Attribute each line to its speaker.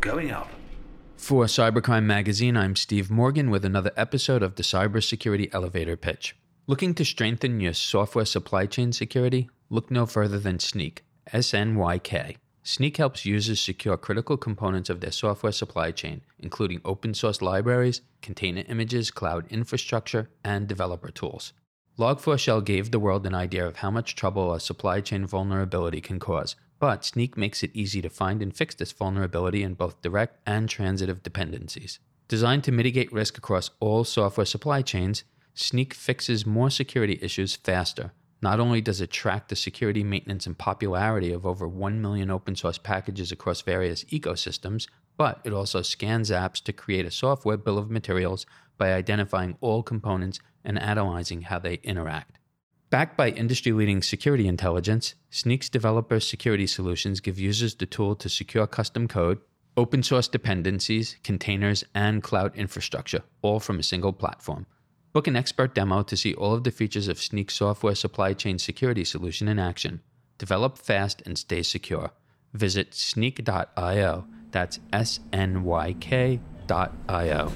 Speaker 1: going up.
Speaker 2: For Cybercrime Magazine, I'm Steve Morgan with another episode of the Cybersecurity Elevator Pitch. Looking to strengthen your software supply chain security? Look no further than Snyk, S N Y K. Snyk helps users secure critical components of their software supply chain, including open source libraries, container images, cloud infrastructure, and developer tools. Log4Shell gave the world an idea of how much trouble a supply chain vulnerability can cause, but Snyk makes it easy to find and fix this vulnerability in both direct and transitive dependencies. Designed to mitigate risk across all software supply chains, Snyk fixes more security issues faster. Not only does it track the security maintenance and popularity of over 1 million open source packages across various ecosystems, but it also scans apps to create a software bill of materials by identifying all components and analyzing how they interact. Backed by industry leading security intelligence, Snyk's developer security solutions give users the tool to secure custom code, open source dependencies, containers, and cloud infrastructure, all from a single platform. Book an expert demo to see all of the features of Snyk's software supply chain security solution in action. Develop fast and stay secure. Visit snyk.io. That's S N Y K.io.